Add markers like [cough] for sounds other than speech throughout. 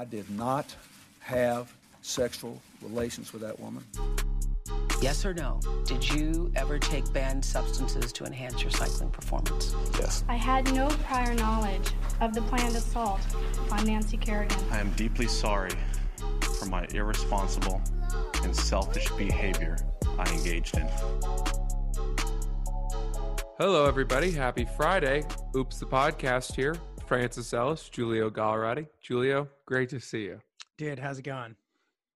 I did not have sexual relations with that woman. Yes or no? Did you ever take banned substances to enhance your cycling performance? Yes. I had no prior knowledge of the planned assault on Nancy Kerrigan. I am deeply sorry for my irresponsible and selfish behavior I engaged in. Hello, everybody. Happy Friday. Oops, the podcast here. Francis Ellis, Julio Gallerati. Julio, great to see you. Dude, how's it going?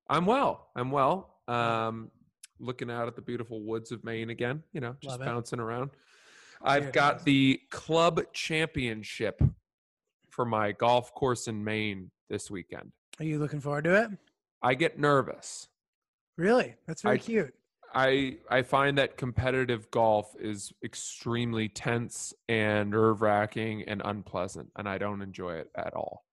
I'm well. I'm well. Um, looking out at the beautiful woods of Maine again, you know, just Love it. bouncing around. I've Dude, got the club championship for my golf course in Maine this weekend. Are you looking forward to it? I get nervous. Really? That's very I- cute. I I find that competitive golf is extremely tense and nerve wracking and unpleasant, and I don't enjoy it at all.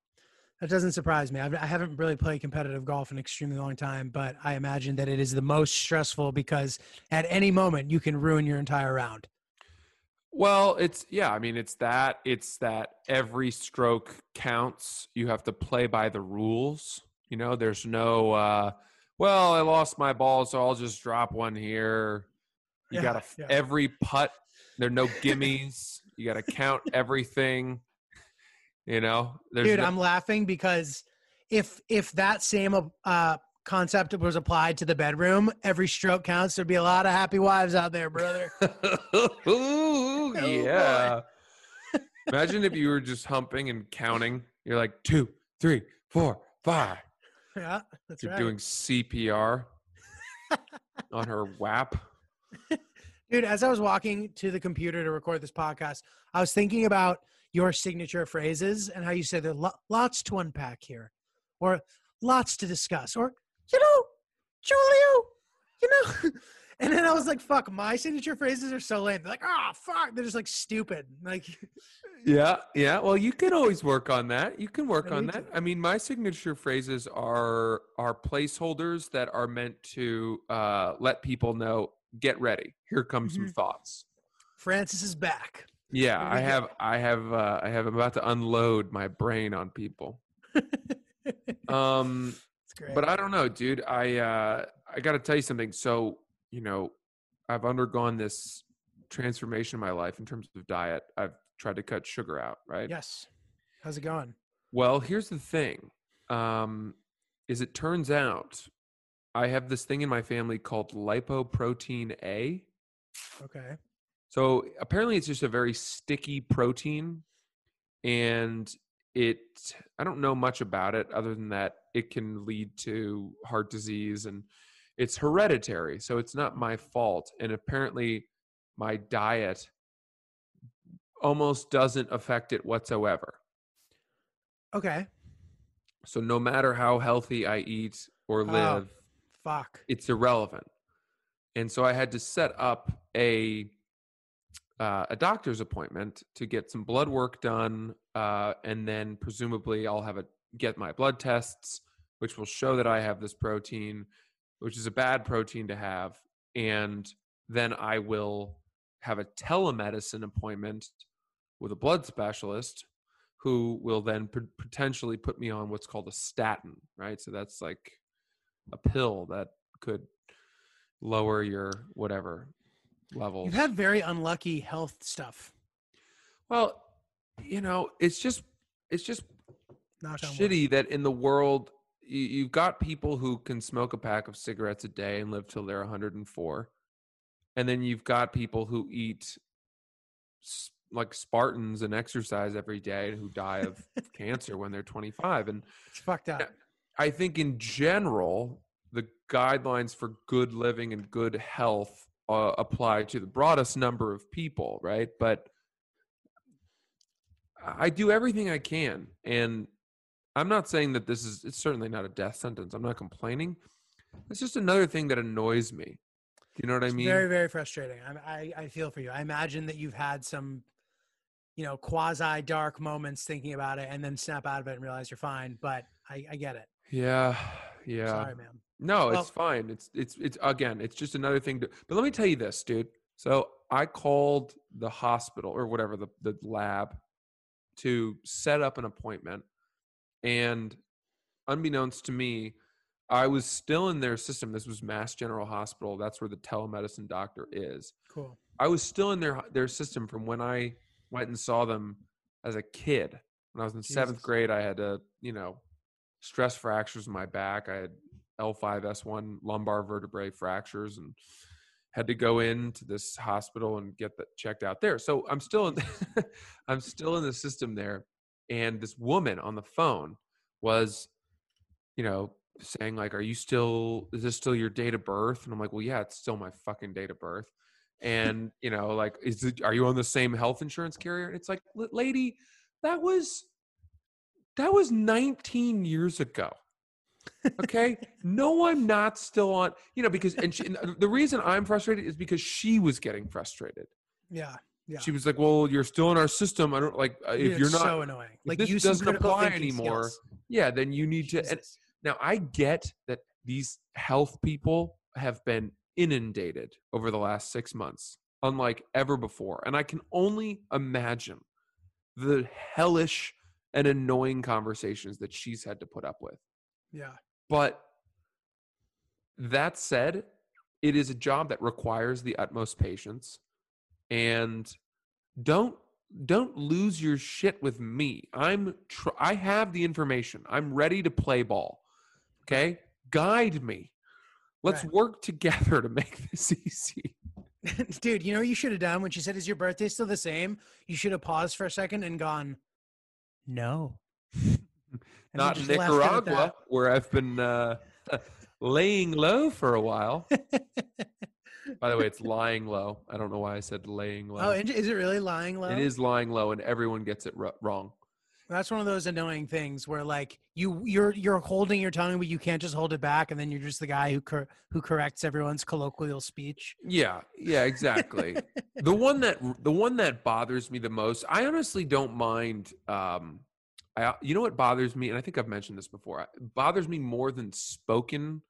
That doesn't surprise me. I've, I haven't really played competitive golf in an extremely long time, but I imagine that it is the most stressful because at any moment you can ruin your entire round. Well, it's yeah, I mean it's that it's that every stroke counts. You have to play by the rules. You know, there's no uh well, I lost my ball, so I'll just drop one here. You Yeah, gotta yeah. every putt, there are no [laughs] gimmies. you gotta count everything. You know, there's Dude, no- I'm laughing because if if that same uh, concept was applied to the bedroom, every stroke counts. There'd be a lot of happy wives out there, brother. [laughs] Ooh, [laughs] boy. yeah. Imagine if you were just humping and counting. You're like two, three, four, five. Yeah, that's You're right. doing CPR [laughs] on her WAP. Dude, as I was walking to the computer to record this podcast, I was thinking about your signature phrases and how you say there are lo- lots to unpack here, or lots to discuss, or you know, Julio, you know. [laughs] And then I was like, "Fuck!" My signature phrases are so lame. They're like, "Ah, fuck!" They're just like stupid. Like, [laughs] Yeah, yeah. Well, you can always work on that. You can work I on that. to. I mean, my signature phrases are are placeholders that are meant to uh, let people know. Get ready. Here comes some Mhm. thoughts. Francis is back. Yeah, I have, I have, uh, I have. I'm about to unload my brain on people. [laughs] Um, great. but I don't know, dude. I uh, I got to tell you something. So you know, I've undergone this transformation in my life in terms of diet. I've tried to cut sugar out. Right. yes. How's it going? Well, here's the thing. Um, is it turns out I have this thing in my family called lipoprotein A. Okay. So apparently it's just a very sticky protein and it I don't know much about it other than that it can lead to heart disease and it's hereditary. So it's not my fault and apparently my diet almost doesn't affect it whatsoever. Okay. So no matter how healthy I eat or Oh. live, Fuck. it's irrelevant. And so I had to set up a uh, a doctor's appointment to get some blood work done, uh, and then presumably I'll have a get my blood tests, which will show that I have this protein, which is a bad protein to have, and then I will have a telemedicine appointment with a blood specialist who will then pot- potentially put me on what's called a statin, right? So that's like a pill that could lower your whatever levels. You've had very unlucky health stuff. well, you know, it's just it's just wood. shitty that in the world you've got people who can smoke a pack of cigarettes a day and live till they're 104 and then you've got people who eat like spartans and exercise every day and who die of [laughs] cancer when they're 25 and It's fucked up. I think in general, the guidelines for good living and good health uh, apply to the broadest number of people, right? But I do everything I can. And I'm not saying that this is, it's certainly not a death sentence. I'm not complaining. It's just another thing that annoys me. Do you know what I mean? very, very frustrating. I, I, I feel for you. I imagine that you've had some, you know, quasi dark moments thinking about it and then snap out of it and realize you're fine. But I, I get it. yeah. Yeah. Sorry, man. No, Well- it's fine. It's it's it's again, it's just another thing to but let me tell you this, dude. So I called the hospital or whatever, the, the lab to set up an appointment. And unbeknownst to me, I was still in their system. This was Mass General Hospital. That's where the telemedicine doctor is. Cool. I was still in their their system from when I went and saw them as a kid. When I was in seventh grade, I had a you know stress fractures in my back. I had L5S1 lumbar vertebrae fractures and had to go into this hospital and get that checked out there. So I'm still in [laughs] I'm still in the system there. And this woman on the phone was, you know, saying like, "Are you still? Is this still your date of birth?" And I'm like, "Well, yeah, it's still my fucking date of birth." And you know, like, is it? Are you on the same health insurance carrier? And it's like, lady, that was that was 19 years ago. Okay, no, I'm not still on. You know, because and, she, and the reason I'm frustrated is because she was getting frustrated. Yeah. Yeah. She was like, "Well, you're still in our system. I don't like uh, if you're not so annoying. Like this doesn't apply anymore, skills. yeah, then you need to." And now I get that these health people have been inundated over the last six months, unlike ever before, and I can only imagine the hellish and annoying conversations that she's had to put up with. Yeah. But that said, it is a job that requires the utmost patience and don't don't lose your shit with me. I'm tr- I have the information. I'm ready to play ball. Okay? Guide me. Let's Right. work together to make [laughs] this easy. [laughs] Dude, you know what you should have done when she said, Is your birthday still the same? You should have paused for a second and gone, No. [laughs] Not in just left it at Nicaragua, where I've been uh, laying low for a while. By the way, it's lying low. I don't know why I said laying low. oh, is it really lying low? It is lying low, and everyone gets it ru- wrong. That's one of those annoying things where like you you're you're holding your tongue, but you can't just hold it back, and then you're just the guy who cor- who corrects everyone's colloquial speech. Yeah, yeah, exactly. [laughs] the one that the one that bothers me the most. I honestly don't mind. Um, I you know what bothers me, and I think I've mentioned this before. It bothers me more than spoken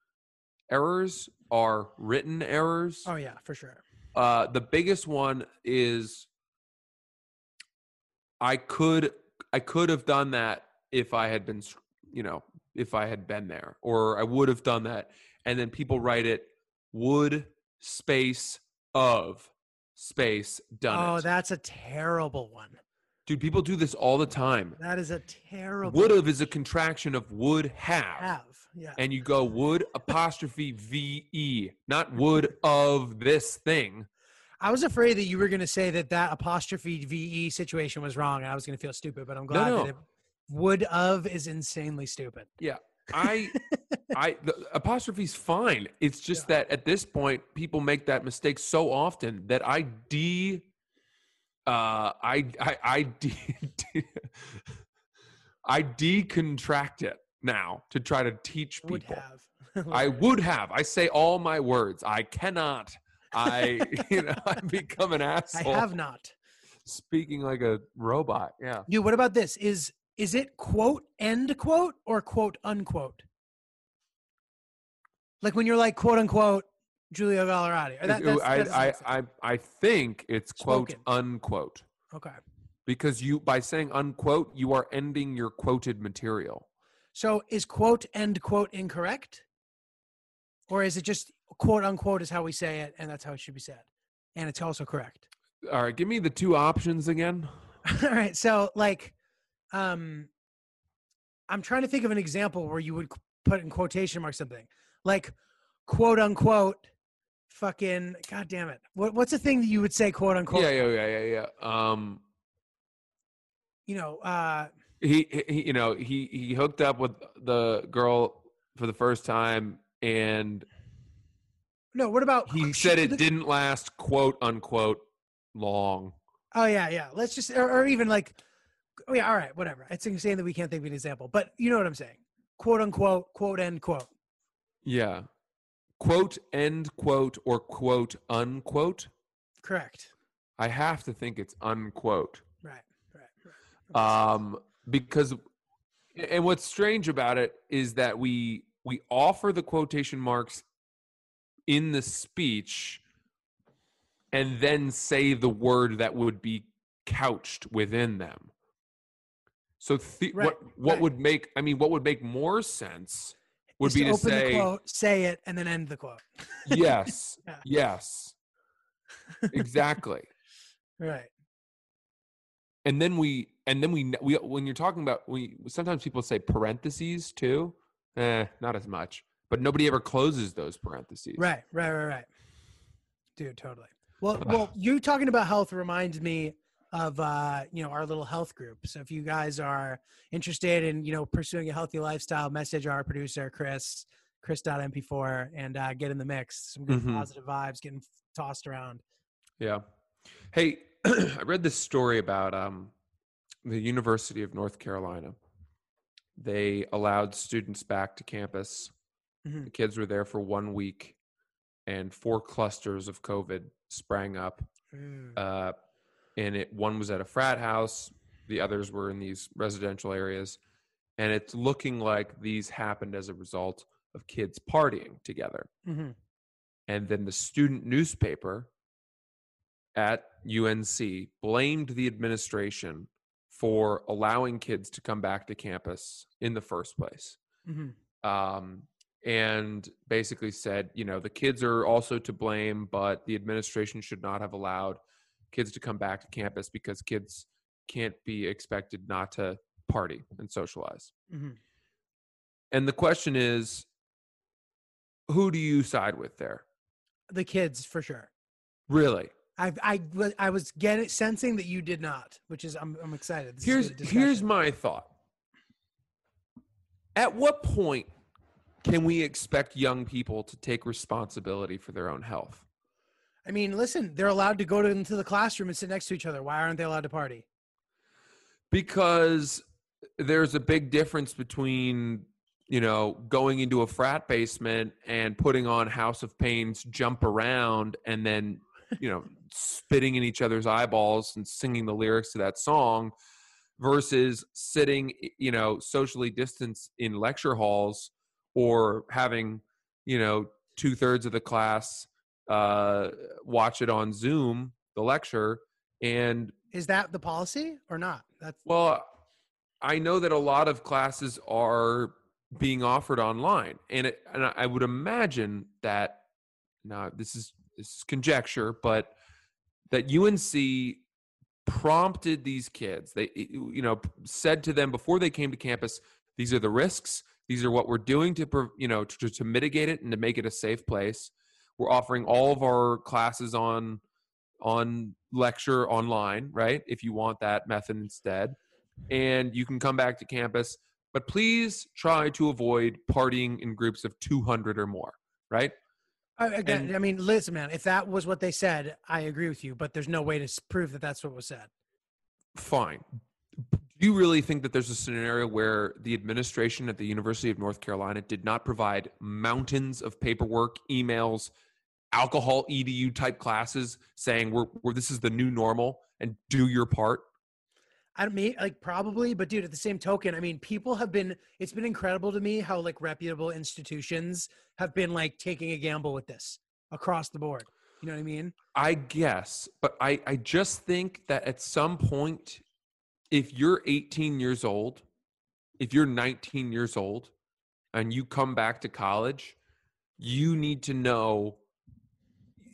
errors are written errors. Oh yeah, for sure. Uh, the biggest one is I could I could have done that if I had been you know if I had been there, or I would have done that, and then people write it would space of space done Oh, it. that's a terrible one. Dude, people do this all the time. That is a terrible. Would have is a contraction of would have. have. Yeah. And you go would apostrophe V E, not would of this thing. I was afraid that you were going to say that that apostrophe ve situation was wrong, and I was going to feel stupid. But I'm glad no. that it would of is insanely stupid. Yeah, I [laughs] I the apostrophe's fine. It's just that at this point people make that mistake so often that I de uh I I I de, [laughs] I decontract it now to try to teach people. Would have. [laughs] I would have. I say all my words. I cannot. I [laughs] you know I become an asshole. I have not. speaking like a robot. Yeah. Dude, what about this? Is is it quote end quote or quote unquote? Like when you're like quote unquote Julio Gallerati. That, that's, I, I. I, I think it's quote unquote okay. because you by saying unquote you are ending your quoted material. So is quote end quote incorrect? Or is it just quote unquote is how we say it and that's how it should be said? And it's also correct. All right, give me the two options again. [laughs] All right. So like um I'm trying to think of an example where you would put in quotation marks something. Like quote unquote fucking god damn it. What what's the thing that you would say quote unquote? Yeah, yeah, yeah, yeah, yeah. Um, You know, uh he, he, you know, he he hooked up with the girl for the first time, and no, what about he said it didn't last quote unquote long. Oh yeah, yeah. Let's just or, or even like oh yeah, all right, whatever. It's saying that we can't think of an example, but you know what I'm saying. Quote unquote, quote end quote. Yeah, quote end quote or quote unquote. Correct. I have to think it's unquote. Right, right, right. um because and what's strange about it is that we we offer the quotation marks in the speech and then say the word that would be couched within them So the, Right, what what right. would make I mean what would make more sense would be to open the say quote, say it, and then end the quote. yes, [laughs] Yeah. yes, exactly. [laughs] Right. And then we and then we we when you're talking about we sometimes people say parentheses too. Eh, not as much. But nobody ever closes those parentheses. Right, right, right, right. Dude, totally. Well, well, you talking about health reminds me of uh, you know, our little health group. So if you guys are interested in, you know, pursuing a healthy lifestyle, message our producer, Chris, Chris.mp4, and uh, get in the mix. Some good Mhm. positive vibes getting tossed around. Yeah. Hey, [clears throat] I read this story about um, the University of North Carolina. They allowed students back to campus. Mhm. The kids were there for one week, and four clusters of COVID sprang up. Ooh. Uh, and it one was at a frat house, the others were in these residential areas, and it's looking like these happened as a result of kids partying together Mhm. and then the student newspaper at UNC blamed the administration for allowing kids to come back to campus in the first place. Mhm. Um, and basically said, you know, the kids are also to blame, but the administration should not have allowed kids to come back to campus because kids can't be expected not to party and socialize. Mhm. And the question is, who do you side with there? The kids for sure. Really? I I was I was getting sensing that you did not, which is I'm I'm excited. This here's here's my thought at what point can we expect young people to take responsibility for their own health I mean, listen, they're allowed to go to, into the classroom and sit next to each other. Why aren't they allowed to party? because there's a big difference between you know going into a frat basement and putting on House of Pain's jump around and then you know spitting in each other's eyeballs and singing the lyrics to that song versus sitting you know socially distanced in lecture halls or having you know two-thirds of the class uh watch it on zoom the lecture and Is that the policy or not? That's well, I know that a lot of classes are being offered online, and it, and I would imagine that now this is this is conjecture, but that UNC prompted these kids. They you know said to them before they came to campus, these are the risks. These are what we're doing to you know to, to mitigate it and to make it a safe place. We're offering all of our classes on on lecture online, right? If you want that method instead. And you can come back to campus, but please try to avoid partying in groups of 200 or more, right? I, again. and- I mean, listen, man. If that was what they said, I agree with you. But there's no way to prove that that's what was said. Fine. Do you really think that there's a scenario where the administration at the University of North Carolina did not provide mountains of paperwork, emails, AlcoholEdu type classes saying we're, we're this is the new normal and do your part? I don't mean like probably, but dude, at the same token, I mean, people have been. It's been incredible to me how like reputable institutions have been like taking a gamble with this across the board. You know what I mean? I guess, but I, I just think that at some point, if you're 18 years old, if you're 19 years old, and you come back to college, you need to know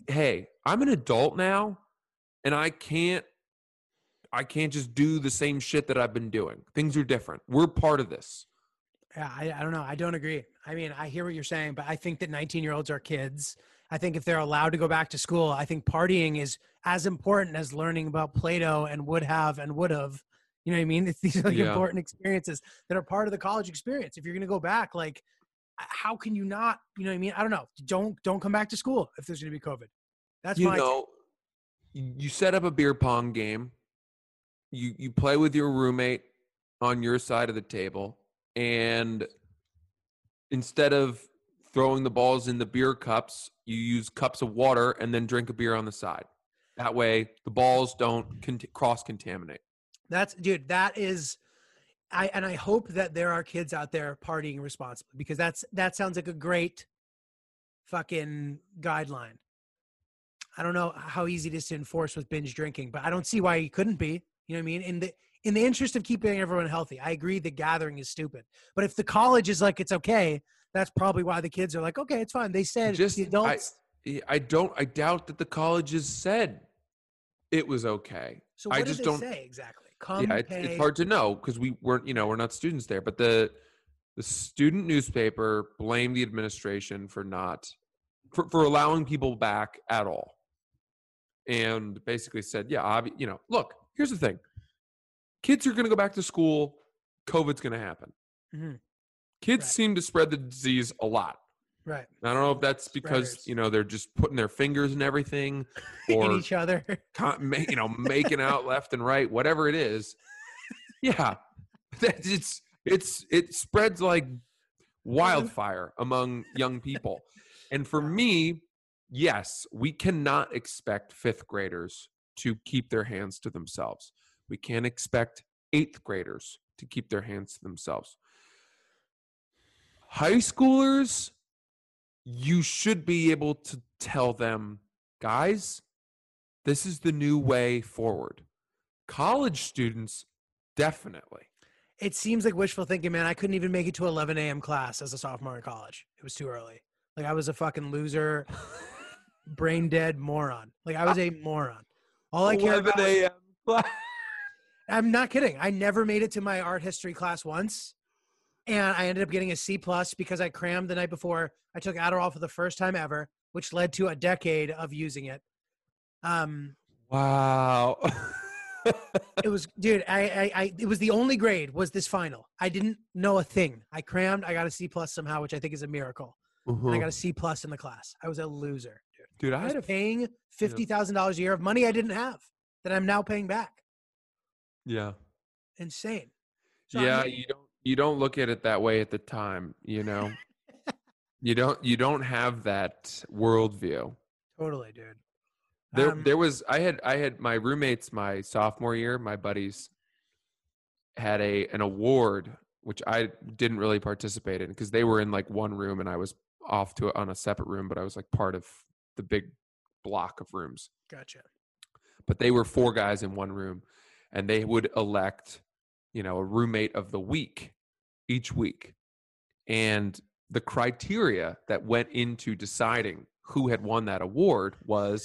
hey, I'm an adult now, and I can't. I can't just do the same shit that I've been doing. Things are different. We're part of this. Yeah, I, I don't know. I don't agree. I mean, I hear what you're saying, but I think that 19 year olds are kids. I think if they're allowed to go back to school, I think partying is as important as learning about Plato and would have and would have. You know what I mean? It's [laughs] these like Yeah. important experiences that are part of the college experience. If you're going to go back, like, how can you not? You know what I mean? I don't know. Don't don't come back to school if there's going to be COVID. That's you know, you you set up a beer pong game. You you play with your roommate on your side of the table, and instead of throwing the balls in the beer cups, you use cups of water and then drink a beer on the side. That way, the balls don't cont- cross contaminate. That's dude. That is, I and I hope that there are kids out there partying responsibly because that's that sounds like a great fucking guideline. I don't know how easy it is to enforce with binge drinking, but I don't see why you couldn't be. You know what I mean? In the in the interest of keeping everyone healthy, I agree the gathering is stupid. But if the college is like it's okay, that's probably why the kids are like, okay, it's fine. They said Just- the adults. Yeah, I don't. I doubt that the colleges said it was okay. so I just don't. say exactly? Come yeah, it's, it's hard to know because we weren't. You know, we're not students there. But the the student newspaper blamed the administration for not for, for allowing people back at all, and basically said, yeah, obvi- you know, look. Here's the thing: kids are going to go back to school. COVID's going to happen. Mhm. Kids Right. seem to spread the disease a lot. Right. I don't know if that's because Spreaders. you know they're just putting their fingers in everything, [laughs] In or each other. con- ma- you know making out [laughs] left and right, whatever it is. Yeah, [laughs] that- it's it's it spreads like wildfire among young people, and for me, yes, we cannot expect fifth graders to keep their hands to themselves. We can't expect eighth graders to keep their hands to themselves. High schoolers, you should be able to tell them, guys, this is the new way forward. College students, definitely. It seems like wishful thinking, man. I couldn't even make it to 11 a.m. class as a sophomore in college. It was too early. Like I was a fucking loser, [laughs] brain dead moron. Like I was a moron. All I care 11 about. a.m. [laughs] I'm not kidding. I never made it to my art history class once, and I ended up getting a C plus because I crammed the night before. I took Adderall for the first time ever, which led to a decade of using it. Um, Wow. [laughs] it was, dude. I, I, I, it was the only grade was this final. I didn't know a thing. I crammed. I got a C plus somehow, which I think is a miracle. And I got a C plus in the class. I was a loser, dude. I I had a paying fifty thousand dollars a year of money I didn't have that I'm now paying back. yeah. Insane. So yeah, you don't you don't look at it that way at the time, you know. [laughs] you don't you don't have that worldview. Totally, dude. There Um, there was I had I had my roommates my sophomore year, my buddies had a an award which I didn't really participate in because they were in like one room and I was off to on a separate room, but I was like part of the big block of rooms. Gotcha. But they were four guys in one room and they would elect, you know, a roommate of the week each week. And the criteria that went into deciding who had won that award was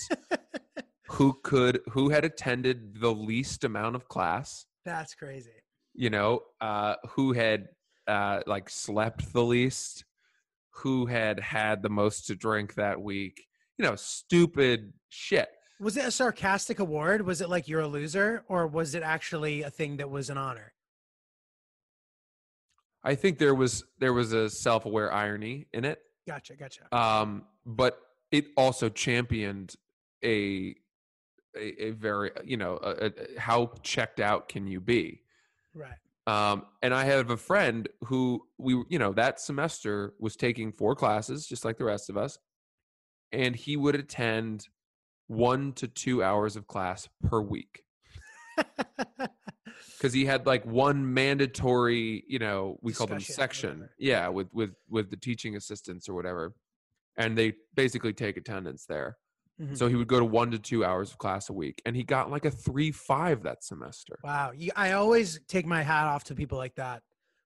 [laughs] who could who had attended the least amount of class That's crazy. you know uh who had uh like slept the least who had had the most to drink that week you know stupid shit Was it a sarcastic award? Was it like you're a loser, or was it actually a thing that was an honor? i think there was there was a self-aware irony in it Gotcha, gotcha. um but it also championed a a, a very you know a, a, how checked out can you be Right. Um, and I have a friend who we, you know, that semester was taking four classes, just like the rest of us, and he would attend one to two hours of class per week [laughs] because he had like one mandatory, you know, we call them section, yeah, with with with the teaching assistants or whatever, and they basically take attendance there. Mhm. So he would go to one to two hours of class a week, and he got like a three five that semester. wow. I always take my hat off to people like that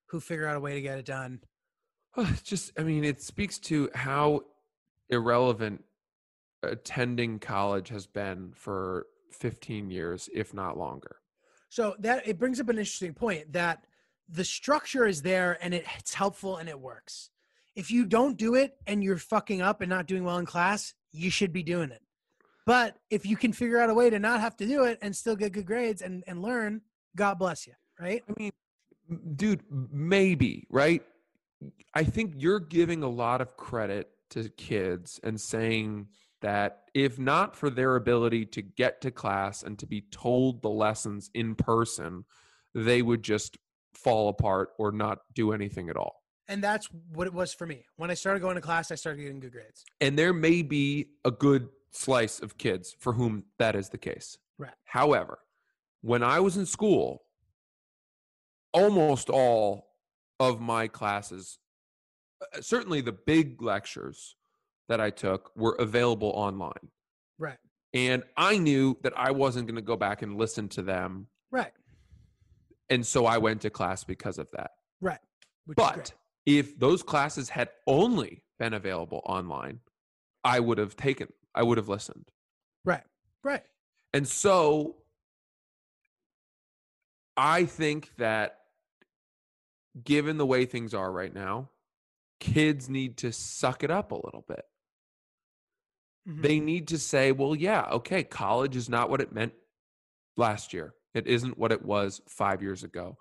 who figure out a way to get it done. [sighs] Just i mean it speaks to how irrelevant attending college has been for 15 years if not longer So that it brings up an interesting point that the structure is there and it, it's helpful and it works. If you don't do it and you're fucking up and not doing well in class, you should be doing it. But if you can figure out a way to not have to do it and still get good grades and, and learn, God bless you. Right? i mean dude maybe right i think you're giving a lot of credit to kids and saying that if not for their ability to get to class and to be told the lessons in person they would just fall apart or not do anything at all And that's what it was for me. When I started going to class, I started getting good grades. And there may be a good slice of kids for whom that is the case. Right. However, when I was in school, almost all of my classes, Uh, certainly the big lectures that I took, were available online. Right. And I knew that I wasn't going to go back and listen to them Right. And so I went to class because of that. Right. Which But if those classes had only been available online, I would have taken, I would have listened. right. Right. And so I think that given the way things are right now, kids need to suck it up a little bit. Mhm. They need to say, well, yeah, okay, college is not what it meant last year. It isn't what it was five years ago.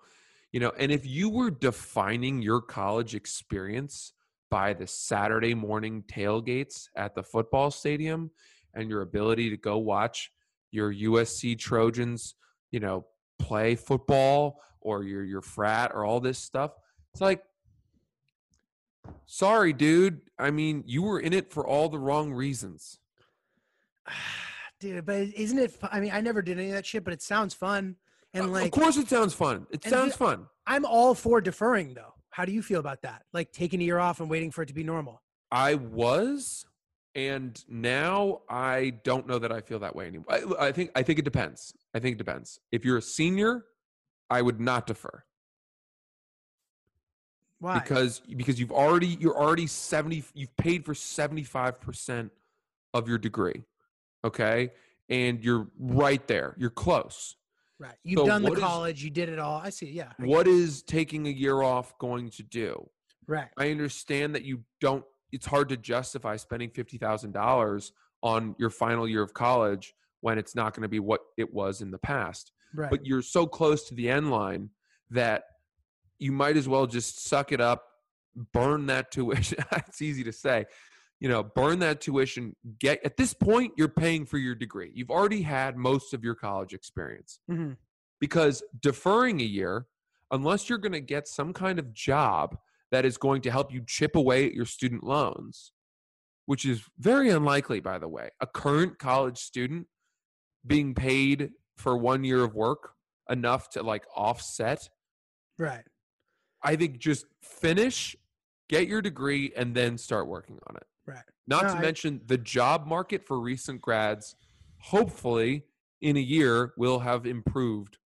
You know, and if you were defining your college experience by the Saturday morning tailgates at the football stadium and your ability to go watch your USC Trojans, you know, play football or your your frat or all this stuff, it's like sorry, dude. I mean, you were in it for all the wrong reasons. [sighs] Dude, but isn't it? I mean, I never did any of that shit, but it sounds fun. And like, of course, it sounds fun. It sounds fun. I'm all for deferring, though. How do you feel about that? Like taking a year off and waiting for it to be normal. I was, and now I don't know that I feel that way anymore. I, I think I think it depends. I think it depends. If you're a senior, I would not defer Why? because because you've already you're already seventy. You've paid for seventy five percent of your degree, okay, and you're right there. You're close. right. You've so done the what is- college. you did it all. I see. Yeah. I What is taking a year off going to do? Right. I understand that you don't. It's hard to justify spending fifty thousand dollars on your final year of college when it's not going to be what it was in the past. Right. But you're so close to the end line that you might as well just suck it up, burn that tuition. [laughs] it's easy to say, you know, burn that tuition. Get at this point, you're paying for your degree. You've already had most of your college experience hmm because deferring a year, unless you're going to get some kind of job that is going to help you chip away at your student loans, which is very unlikely, by the way. A current college student being paid for one year of work enough to like offset, Right. I think just finish, get your degree, and then start working on it. Right. Not No, to I- mention the job market for recent grads, hopefully in a year, will have improved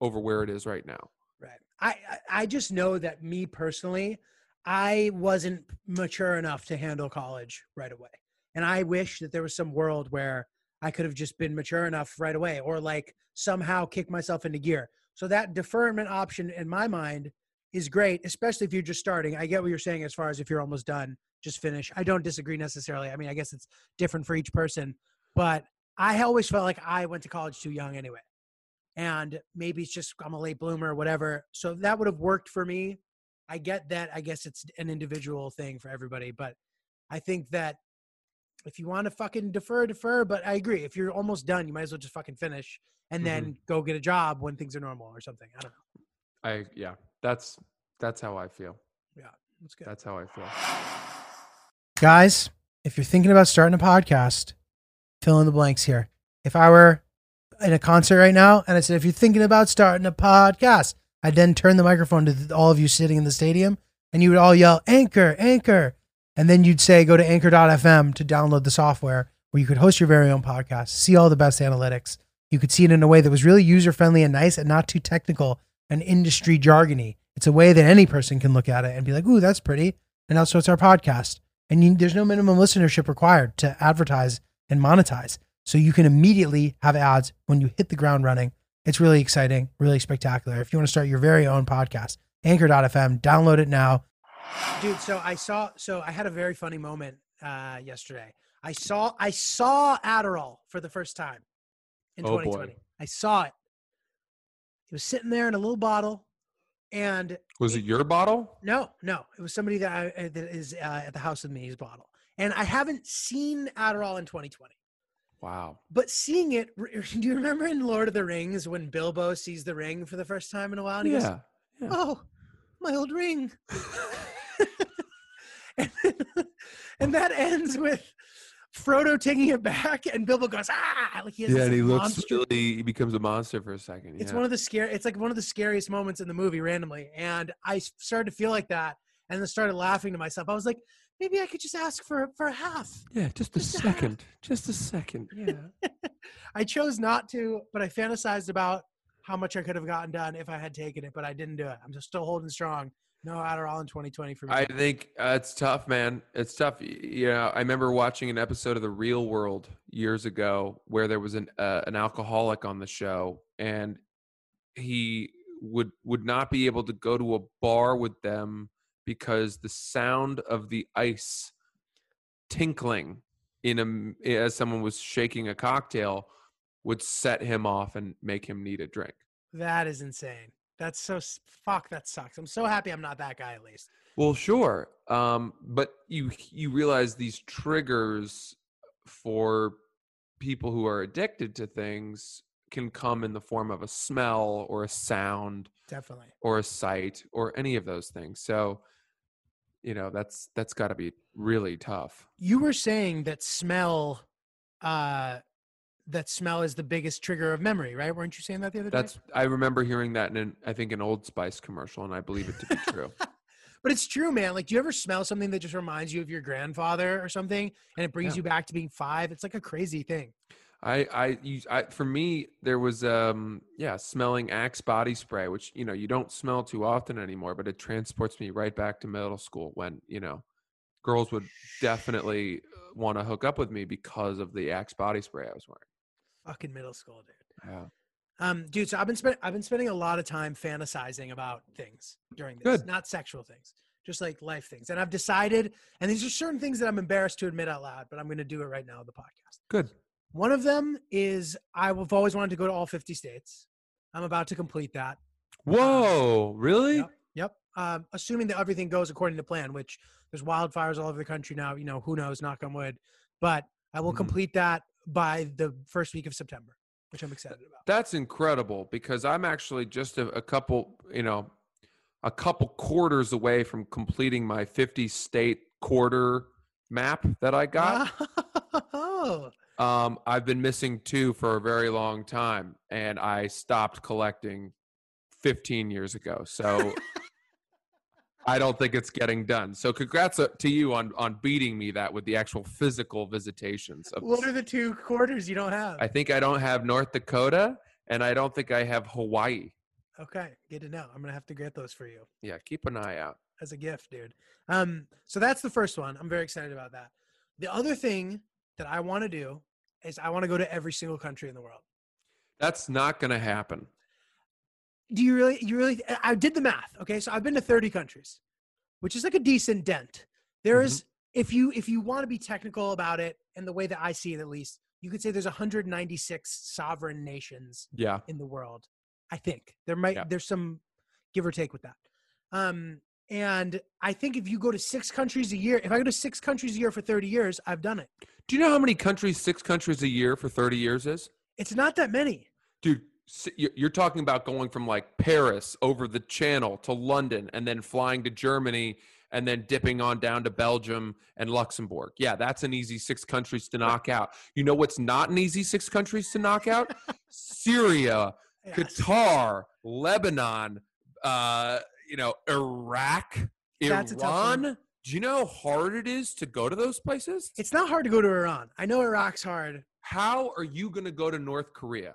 over where it is right now. Right. I I- I just know that me personally, I wasn't mature enough to handle college right away. And I wish that there was some world where I could have just been mature enough right away or like somehow kick myself into gear. So that deferment option in my mind is great, especially if you're just starting. I get what you're saying as far as if you're almost done, just finish. I don't disagree necessarily. I mean, I guess it's different for each person, but I always felt like I went to college too young anyway and maybe it's just I'm a late bloomer or whatever. So that would have worked for me. I get that. I guess it's an individual thing for everybody, but I think that if you want to fucking defer, defer. But I agree. If you're almost done, you might as well just fucking finish and then mm-hmm. go get a job when things are normal or something. I don't know. I yeah, that's that's how I feel. Yeah, that's good. That's how I feel. Guys, if you're thinking about starting a podcast, fill in the blanks here. If I were in a concert right now and I said, if you're thinking about starting a podcast, I'd then turn the microphone to all of you sitting in the stadium and you would all yell, Anchor, Anchor. And then you'd say, go to anchor.fm to download the software where you could host your very own podcast, see all the best analytics. You could see it in a way that was really user friendly and nice and not too technical and industry jargony. It's a way that any person can look at it and be like, ooh, that's pretty. And also, it's our podcast. And you, there's no minimum listenership required to advertise and monetize. So you can immediately have ads when you hit the ground running. It's really exciting, really spectacular. If you want to start your very own podcast, anchor.fm, download it now. Dude, so I saw, so I had a very funny moment uh, yesterday. I saw, I saw Adderall for the first time in Oh, boy. 2020. I saw it. It was sitting there in a little bottle, and Was it your bottle? no, no, it was somebody that I, uh, that is uh, at the house with me. His bottle, and I haven't seen Adderall in 2020. Wow. But seeing it, [laughs] do you remember in Lord of the Rings when Bilbo sees the ring for the first time in a while? And he goes, Yeah. yeah. "Oh, my old ring," [laughs] and, [laughs] and that ends with Frodo taking it back, and Bilbo goes, "Ah!" Like he has Yeah, and he looks monster really. He becomes a monster for a second. it's one of the scare. It's like one of the scariest moments in the movie randomly, and I started to feel like that, and then started laughing to myself. I was like, maybe I could just ask for for a half. yeah, just a Just a second. Just a second. Yeah. [laughs] I chose not to, but I fantasized about how much I could have gotten done if I had taken it, but I didn't do it. I'm just still holding strong. No Adderall in 2020 for me. I think uh, it's tough, man. It's tough. You know, I remember watching an episode of The Real World years ago where there was an uh, an alcoholic on the show, and he would would not be able to go to a bar with them because the sound of the ice tinkling in a as someone was shaking a cocktail would set him off and make him need a drink. that is insane. That's so fuck. That sucks. I'm so happy I'm not that guy at least. Well, sure, um, but you you realize these triggers for people who are addicted to things can come in the form of a smell or a sound Definitely. or a sight or any of those things. So, you know, that's that's got to be really tough. You were saying that smell, uh, that smell is the biggest trigger of memory, right? Weren't you saying that the other day? That's I remember hearing that in an, I think an Old Spice commercial, and I believe it to be true. [laughs] But it's true, man. Like, do you ever smell something that just reminds you of your grandfather or something, and it brings Yeah. you back to being five? It's like a crazy thing. I, I, use, I, for me, there was, um, yeah, smelling Axe body spray, which you know you don't smell too often anymore, but it transports me right back to middle school when you know girls would definitely want to hook up with me because of the Axe body spray I was wearing. Fucking middle school, dude. Yeah, Um, dude, so I've been spending I've been spending a lot of time fantasizing about things during this, Good. not sexual things, just like life things. And I've decided, and these are certain things that I'm embarrassed to admit out loud, but I'm going to do it right now on the podcast. good. One of them is I've always wanted to go to all 50 states. I'm about to complete that. Whoa, really? Yep. Yep. Um, assuming that everything goes according to plan, which there's wildfires all over the country now. You know, who knows? Knock on wood. But I will Mhm. complete that by the first week of September, which I'm excited about. That's incredible because I'm actually just a, a couple, you know, a couple quarters away from completing my 50 state quarter map that I [laughs] got. Oh, Um, I've been missing two for a very long time, and I stopped collecting 15 years ago. So [laughs] I don't think it's getting done. So congrats uh, to you on on beating me that with the actual physical visitations. Of, what are the two quarters you don't have? I think I don't have North Dakota, and I don't think I have Hawaii. okay, good to know. I'm gonna have to get those for you Yeah, keep an eye out. as a gift, dude. Um, so that's the first one. I'm very excited about that. The other thing that I want to do is I want to go to every single country in the world. That's not going to happen. Do you really you really i did the math okay so i've been to 30 countries which is like a decent dent There Mhm. is if you if you want to be technical about it and the way that i see it at least you could say there's 196 sovereign nations Yeah. in the world i think there might Yeah. there's some give or take with that um and i think if you go to six countries a year if i go to six countries a year for 30 years i've done it Do you know how many countries, six countries a year for 30 years is? it's not that many Dude, you're talking about going from like Paris over the channel to London and then flying to Germany and then dipping on down to Belgium and Luxembourg. Yeah, that's an easy six countries to knock out. You know what's not an easy six countries to knock out? [laughs] Syria, Yes. Qatar, Lebanon, uh, you know, Iraq, That's a tough one. Iran. Do you know how hard it is to go to those places? it's not hard to go to iran i know iraq's hard How are you going to go to North Korea?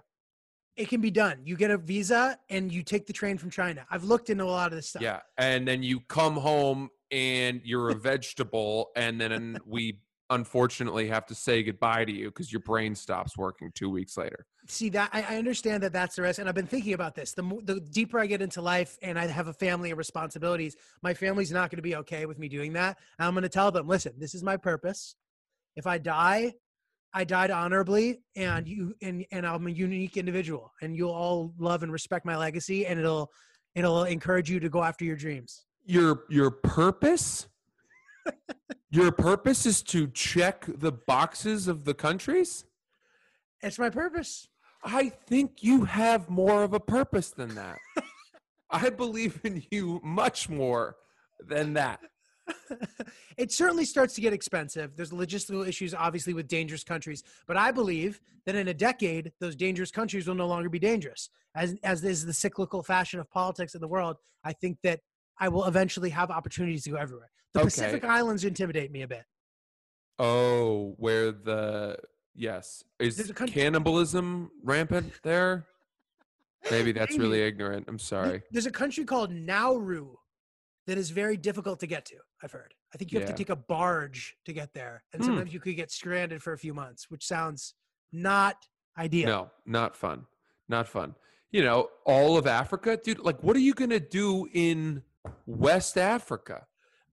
It can be done. You get a visa and you take the train from China. I've looked into a lot of this stuff. Yeah, and then you come home and you're a vegetable, and then we unfortunately have to say goodbye to you because your brain stops working two weeks later. See that I, I understand that that's the risk, and I've been thinking about this. The mo- the deeper I get into life, and I have a family and responsibilities, my family's not going to be okay with me doing that. And I'm going to tell them, listen, this is my purpose. If I die, I died honorably, and mm-hmm. you and and I'm a unique individual, and you'll all love and respect my legacy, and it'll it'll encourage you to go after your dreams. Your your purpose, [laughs] your purpose is to check the boxes of the countries. It's my purpose. I think you have more of a purpose than that. [laughs] I believe in you much more than that. [laughs] it certainly starts to get expensive. There's logistical issues, obviously, with dangerous countries. But I believe that in a decade, those dangerous countries will no longer be dangerous. As as is the cyclical fashion of politics in the world, I think that I will eventually have opportunities to go everywhere. The Okay. Pacific Islands intimidate me a bit. Oh, where the yes is cannibalism rampant there? Maybe that's really ignorant. I'm sorry. There's a country called Nauru that is very difficult to get to. I've heard. I think you have Yeah. to take a barge to get there, and Hmm. sometimes you could get stranded for a few months, which sounds not ideal. No, not fun. Not fun. You know, all of Africa, dude. Like, what are you gonna do in West Africa?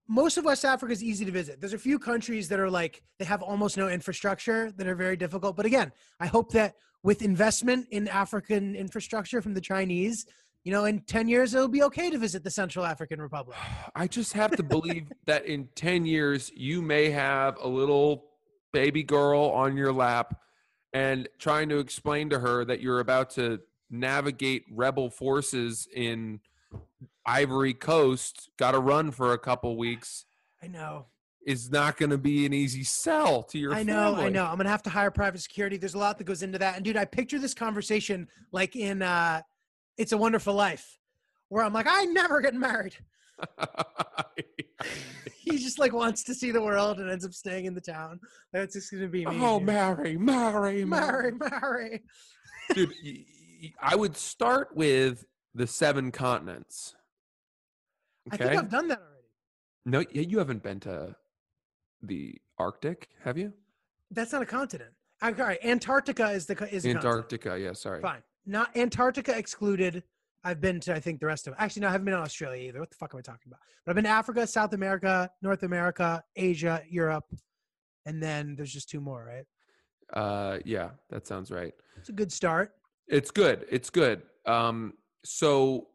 Most of West Africa is easy to visit. There's a few countries that are like they have almost no infrastructure that are very difficult. But again, I hope that with investment in African infrastructure from the Chinese, you know, in 10 years it'll be okay to visit the Central African Republic. [sighs] I just have to believe [laughs] that in 10 years, you may have a little baby girl on your lap and trying to explain to her that you're about to navigate rebel forces in Ivory Coast, got to run for a couple weeks, [sighs] I know. is not going to be an easy sell to your I know, I know. I'm gonna have to hire private security. There's a lot that goes into that. And dude, I picture this conversation like in uh It's a Wonderful Life, where I'm like, I never get married. [laughs] He just like wants to see the world and ends up staying in the town. That's just gonna be me. oh, marry, marry, marry, marry. Dude, I would start with the seven continents. I think I've done that already. No, you haven't been to the Arctic, have you? That's not a continent. I'm sorry. Antarctica is the is a continent. Antarctica, yeah, sorry. Fine. Not Antarctica excluded. I've been to I think the rest of Actually, no, I haven't been to Australia either. What the fuck am I talking about? But I've been to Africa, South America, North America, Asia, Europe, and then there's just two more, right? Uh, yeah, that sounds right. It's a good start. It's good. It's good. Um, so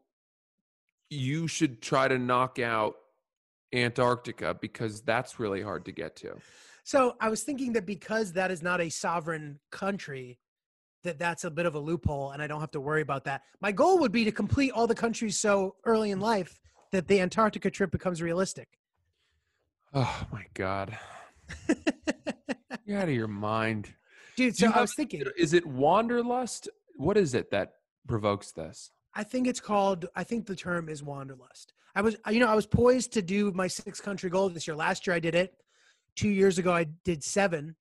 you should try to knock out Antarctica because that's really hard to get to. So I was thinking that because that is not a sovereign country, that that's a bit of a loophole, and I don't have to worry about that. My goal would be to complete all the countries so early in life that the Antarctica trip becomes realistic. Oh my god, [laughs] you're out of your mind. Dude, so you I was thinking, Is it wanderlust? What is it that provokes this? I think it's called. I think the term is wanderlust. I was, you know, I was poised to do my six country goal this year. Last year I did it. Two years ago I did seven.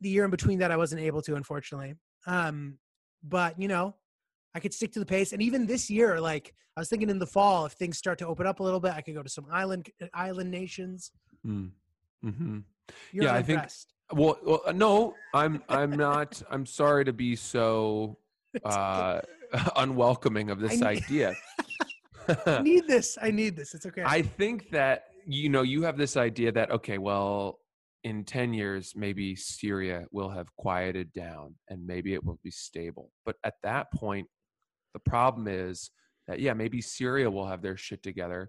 The year in between that I wasn't able to, unfortunately. Um, but you know, I could stick to the pace. And even this year, like I was thinking in the fall, if things start to open up a little bit, I could go to some island island nations. Mm. hmm You're Yeah, I think- Well, well, uh, no, I'm I'm not. I'm sorry to be so [laughs] uh, [laughs] unwelcoming of this I- idea. [laughs] I need this. I need this. It's okay. I think that you know you have this idea that okay, well, in ten years maybe Syria will have quieted down and maybe it will be stable. But at that point, the problem is that yeah, maybe Syria will have their shit together,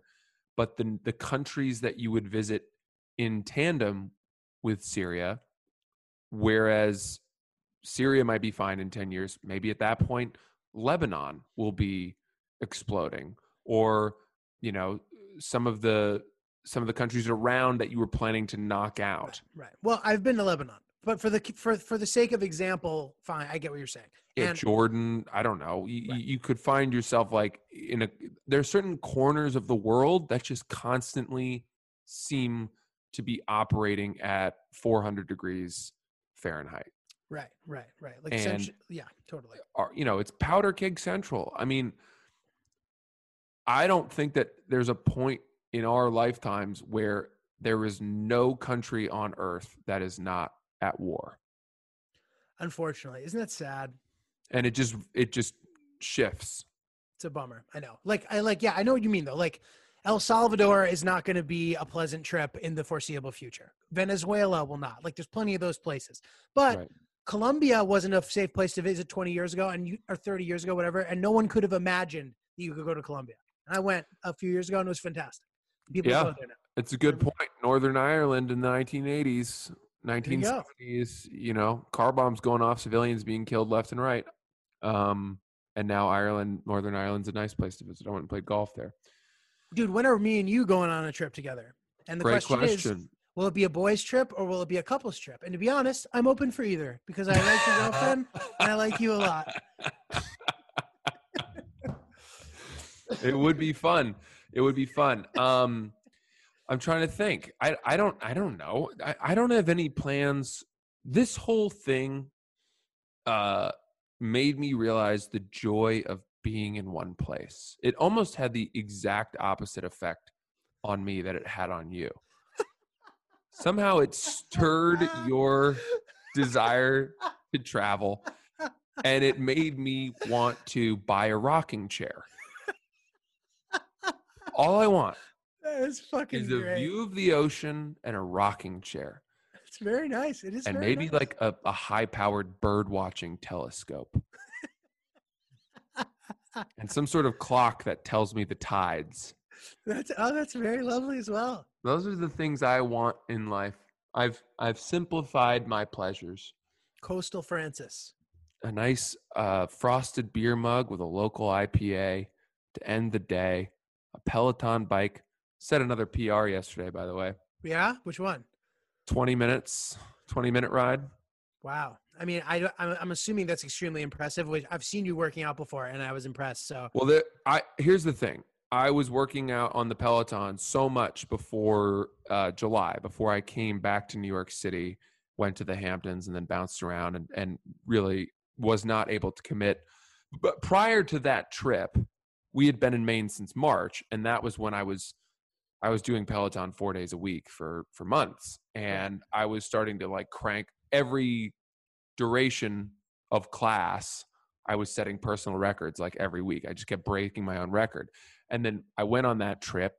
but the the countries that you would visit in tandem with Syria, whereas Syria might be fine in 10 years, maybe at that point Lebanon will be exploding or you know some of the some of the countries around that you were planning to knock out. right. Well, I've been to Lebanon, but for the for for the sake of example, fine. I get what you're saying. Yeah, And Jordan, I don't know. You, Right. you could find yourself like in a there's certain corners of the world that just constantly seem to be operating at 400 degrees Fahrenheit. right, right, right. Like And- central- yeah, totally. Are you know, it's powder keg central. I mean, I don't think that there's a point in our lifetimes where there is no country on earth that is not at war. Unfortunately, isn't that sad? And it just it just shifts. It's a bummer. I know. Like I like yeah, I know what you mean though. Like El Salvador is not going to be a pleasant trip in the foreseeable future. Venezuela will not. Like there's plenty of those places. But Right. Colombia wasn't a safe place to visit 20 years ago and you or 30 years ago whatever and no one could have imagined that you could go to Colombia. And I went a few years ago and it was fantastic. People Yeah. go there now. It's a good point. Northern Ireland in the 1980s, you go. 1970s, you know, car bombs going off, civilians being killed left and right. Um, and now Ireland, Northern Ireland's a nice place to visit. I went and played golf there. Dude, when are me and you going on a trip together? And the Great question, question. is Will it be a boys' trip or will it be a couples trip? And to be honest, I'm open for either because I like your girlfriend and I like you a lot. [laughs] it would be fun. It would be fun. Um, I'm trying to think. I I don't I don't know. I, I don't have any plans. This whole thing uh made me realize the joy of being in one place. It almost had the exact opposite effect on me that it had on you. Somehow it stirred your desire to travel and it made me want to buy a rocking chair. All I want That's fucking is a great. view of the ocean and a rocking chair. It's very nice. It is and maybe nice. like a, a high powered bird watching telescope. [laughs] and some sort of clock that tells me the tides. that's oh, that's very lovely as well. Those are the things I want in life. I've I've simplified my pleasures. Coastal Francis. A nice uh, frosted beer mug with a local IPA to end the day. A Peloton bike. Set another PR yesterday, by the way. Yeah, which one? 20 minutes, 20 minute ride. Wow. I mean, I I'm, I'm assuming that's extremely impressive. Which I've seen you working out before, and I was impressed. So Well, the, I here's the thing. I was working out on the Peloton so much before uh, July, before I came back to New York City, went to the Hamptons, and then bounced around, and, and really was not able to commit. But prior to that trip, we had been in Maine since March, and that was when I was I was doing Peloton four days a week for for months, and I was starting to like crank every duration of class. I was setting personal records like every week. I just kept breaking my own record. And then I went on that trip,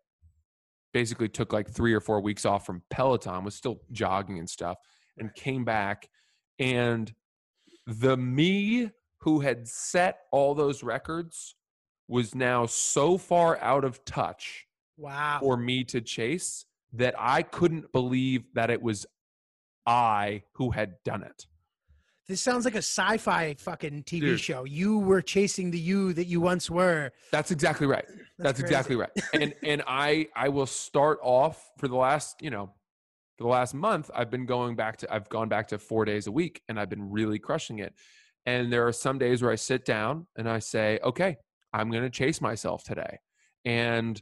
basically took like three or four weeks off from Peloton, was still jogging and stuff, and came back. And the me who had set all those records was now so far out of touch wow. for me to chase that I couldn't believe that it was I who had done it. This sounds like a sci-fi fucking TV Dude. show. You were chasing the you that you once were. That's exactly right. That's, crazy. exactly right. And [laughs] and I I will start off for the last, you know, for the last month I've been going back to I've gone back to 4 days a week and I've been really crushing it. And there are some days where I sit down and I say, "Okay, I'm going to chase myself today." And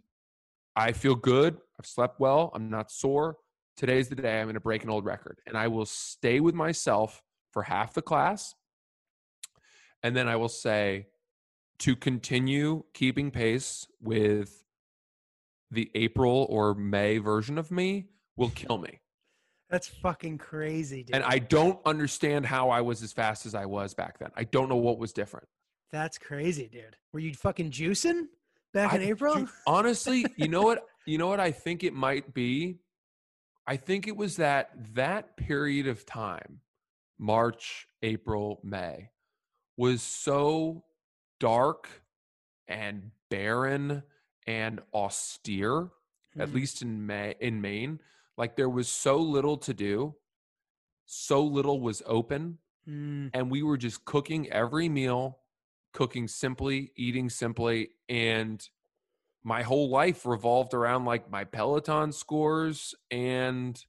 I feel good. I've slept well. I'm not sore. Today's the day I'm going to break an old record. And I will stay with myself for half the class. And then I will say, to continue keeping pace with the April or May version of me will [laughs] kill me. That's fucking crazy, dude. And I don't understand how I was as fast as I was back then. I don't know what was different. That's crazy, dude. Were you fucking juicing back in April? honestly, you know what? You know what I think it might be? I think it was that that period of time, March, April, May, was so dark and barren and austere, at Mhm. least in May in Maine. Like there was so little to do, so little was open, Mm, and we were just cooking every meal, cooking simply, eating simply, and my whole life revolved around like my Peloton scores and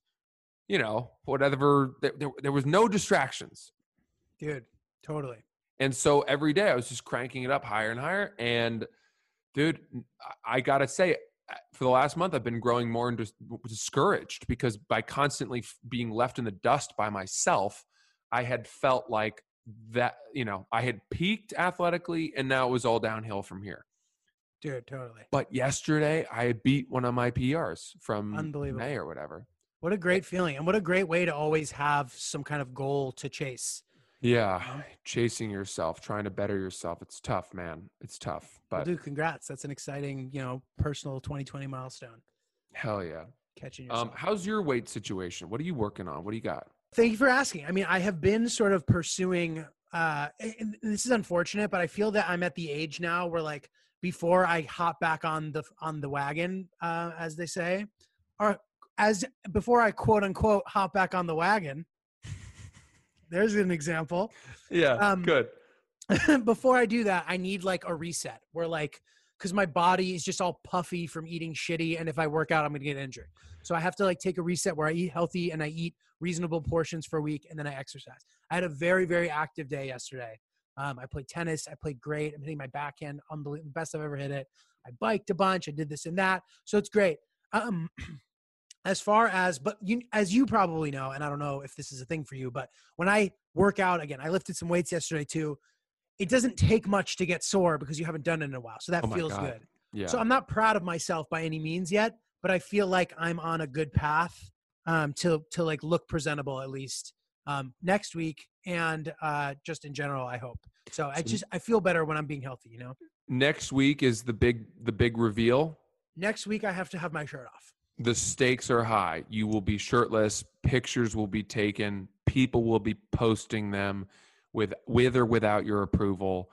you know whatever. There, there, was no distractions, dude, totally. and so every day I was just cranking it up higher and higher. And dude, I- gotta say, uh, for the last month, I've been growing more and dis- discouraged because by constantly f- being left in the dust by myself, I had felt like that, you know, I had peaked athletically and now it was all downhill from here. Dude, totally. But yesterday, I beat one of my PRs from Unbelievable. May or whatever. What a great feeling. And what a great way to always have some kind of goal to chase. Yeah, chasing yourself, trying to better yourself. It's tough, man. It's tough, Well, but dude, congrats. That's an exciting, you know, personal 2020 milestone. hell yeah. Catching yourself. Um, how's your weight situation? What are you working on? What do you got? Thank you for asking. I mean, I have been sort of pursuing uh and this is unfortunate, but I feel that I'm at the age now where like before I hop back on the on the wagon, uh, as they say, or as before I quote unquote hop back on the wagon. [laughs] There's an example. Yeah, Um, good. [laughs] before I do that, I need like a reset where like because my body is just all puffy from eating shitty, and if I work out, I'm gonna get injured. So I have to like take a reset where I eat healthy and I eat reasonable portions for a week, and then I exercise. I had a very very active day yesterday. Um, I played tennis. I played great. I'm hitting my backhand, unbelievable, the best I've ever hit it. I biked a bunch. I did this and that, so it's great. Um, [clears throat] as far as but you as you probably know and i don't know if this is a thing for you but when i work out again i lifted some weights yesterday too it doesn't take much to get sore because you haven't done it in a while. So that Oh feels God. good. Yeah. So I'm not proud of myself by any means yet, but I feel like I'm on a good path um, to to like look presentable at least um, next week and uh, just in general. I hope. So I just I feel better when I'm being healthy. You know. Next week is the big the big reveal. Next week I have to have my shirt off. The stakes are high. You will be shirtless. Pictures will be taken. People will be posting them with with or without your approval.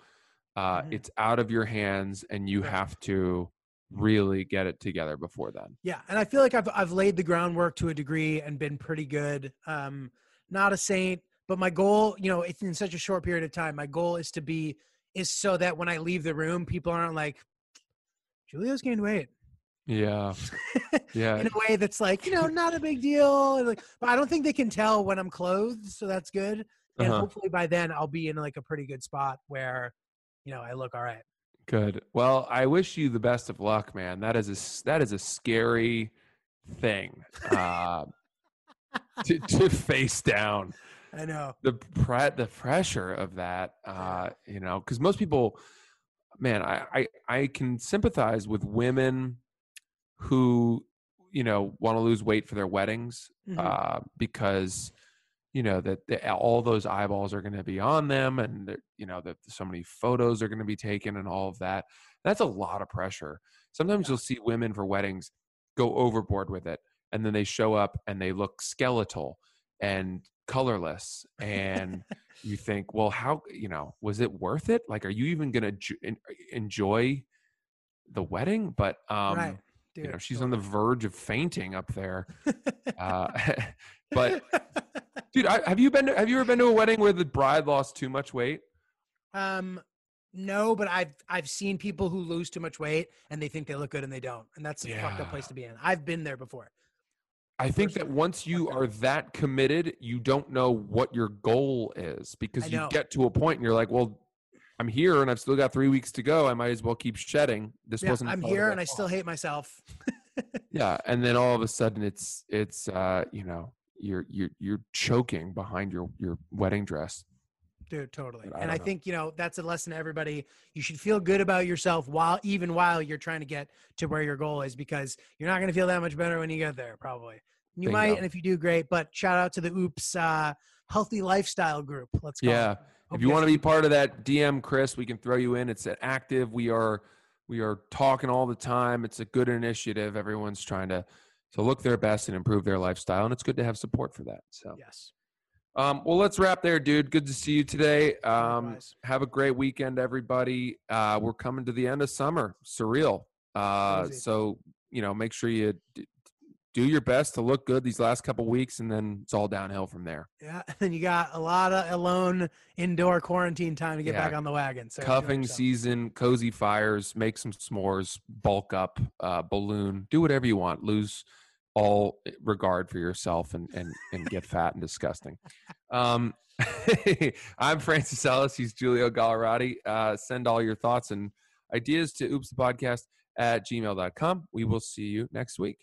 Uh, Mhm. It's out of your hands, and you have to really get it together before then. Yeah, and I feel like I've I've laid the groundwork to a degree and been pretty good. Um, not a saint, but my goal, you know, it's in such a short period of time. My goal is to be is so that when I leave the room, people aren't like, Julio's gained weight. Yeah, [laughs] yeah. in a way that's like, you know, [laughs] not a big deal. Like, but I don't think they can tell when I'm clothed, so that's good. And Uh-huh. hopefully by then I'll be in like a pretty good spot where, you know, I look all right. Good. Well, I wish you the best of luck, man. That is a that is a scary thing uh, to [laughs] to face down. I know. the pre- the pressure of that uh you know because most people man I, I i can sympathize with women who you know want to lose weight for their weddings Mhm. uh because you know that the, all those eyeballs are going to be on them and you know that so many photos are going to be taken and all of that that's a lot of pressure sometimes Yeah. you'll see women for weddings go overboard with it and then they show up and they look skeletal and colorless and [laughs] you think well how you know was it worth it like are you even going to enjoy the wedding but um right. You know she's on the verge of fainting up there uh [laughs] but [laughs] dude I, have you been to, have you ever been to a wedding where the bride lost too much weight? Um, no, but I've I've seen people who lose too much weight and they think they look good and they don't, and that's a fucked up place to be in. I've been there before. i think that once you are that committed you don't know what your goal is because you get to a point and you're like well i'm here and i've still got three weeks to go i might as well keep shedding this Yeah, wasn't I'm here and I still hate myself. [laughs] yeah and then all of a sudden it's it's uh you know you're you're you're choking behind your your wedding dress Dude, totally. I And I know. think, you know, that's a lesson to everybody. You should feel good about yourself while even while you're trying to get to where your goal is because you're not going to feel that much better when you get there, probably. You might, and if you do, great. But shout out to the Oops uh, Healthy Lifestyle Group. Let's go. Yeah. If you want to be part of that dm chris we can throw you in. It's active. We are we are talking all the time. It's a good initiative. Everyone's trying to to look their best and improve their lifestyle and it's good to have support for that so. Yes. um well let's wrap there dude. Good to see you today. Um have a great weekend everybody. Uh we're coming to the end of summer. Surreal. Uh so you know make sure you d- do your best to look good these last couple weeks and then it's all downhill from there Yeah. [laughs] And then you got a lot of alone indoor quarantine time to get Yeah. back on the wagon. So cuffing season, cozy fires, make some s'mores, bulk up, uh, balloon, do whatever you want. Lose all regard for yourself and and and get [laughs] fat and disgusting. Um, [laughs] I'm Francis Ellis. He's Julio Gallerati. Uh, send all your thoughts and ideas to oops the podcast at gmail.com. We will see you next week.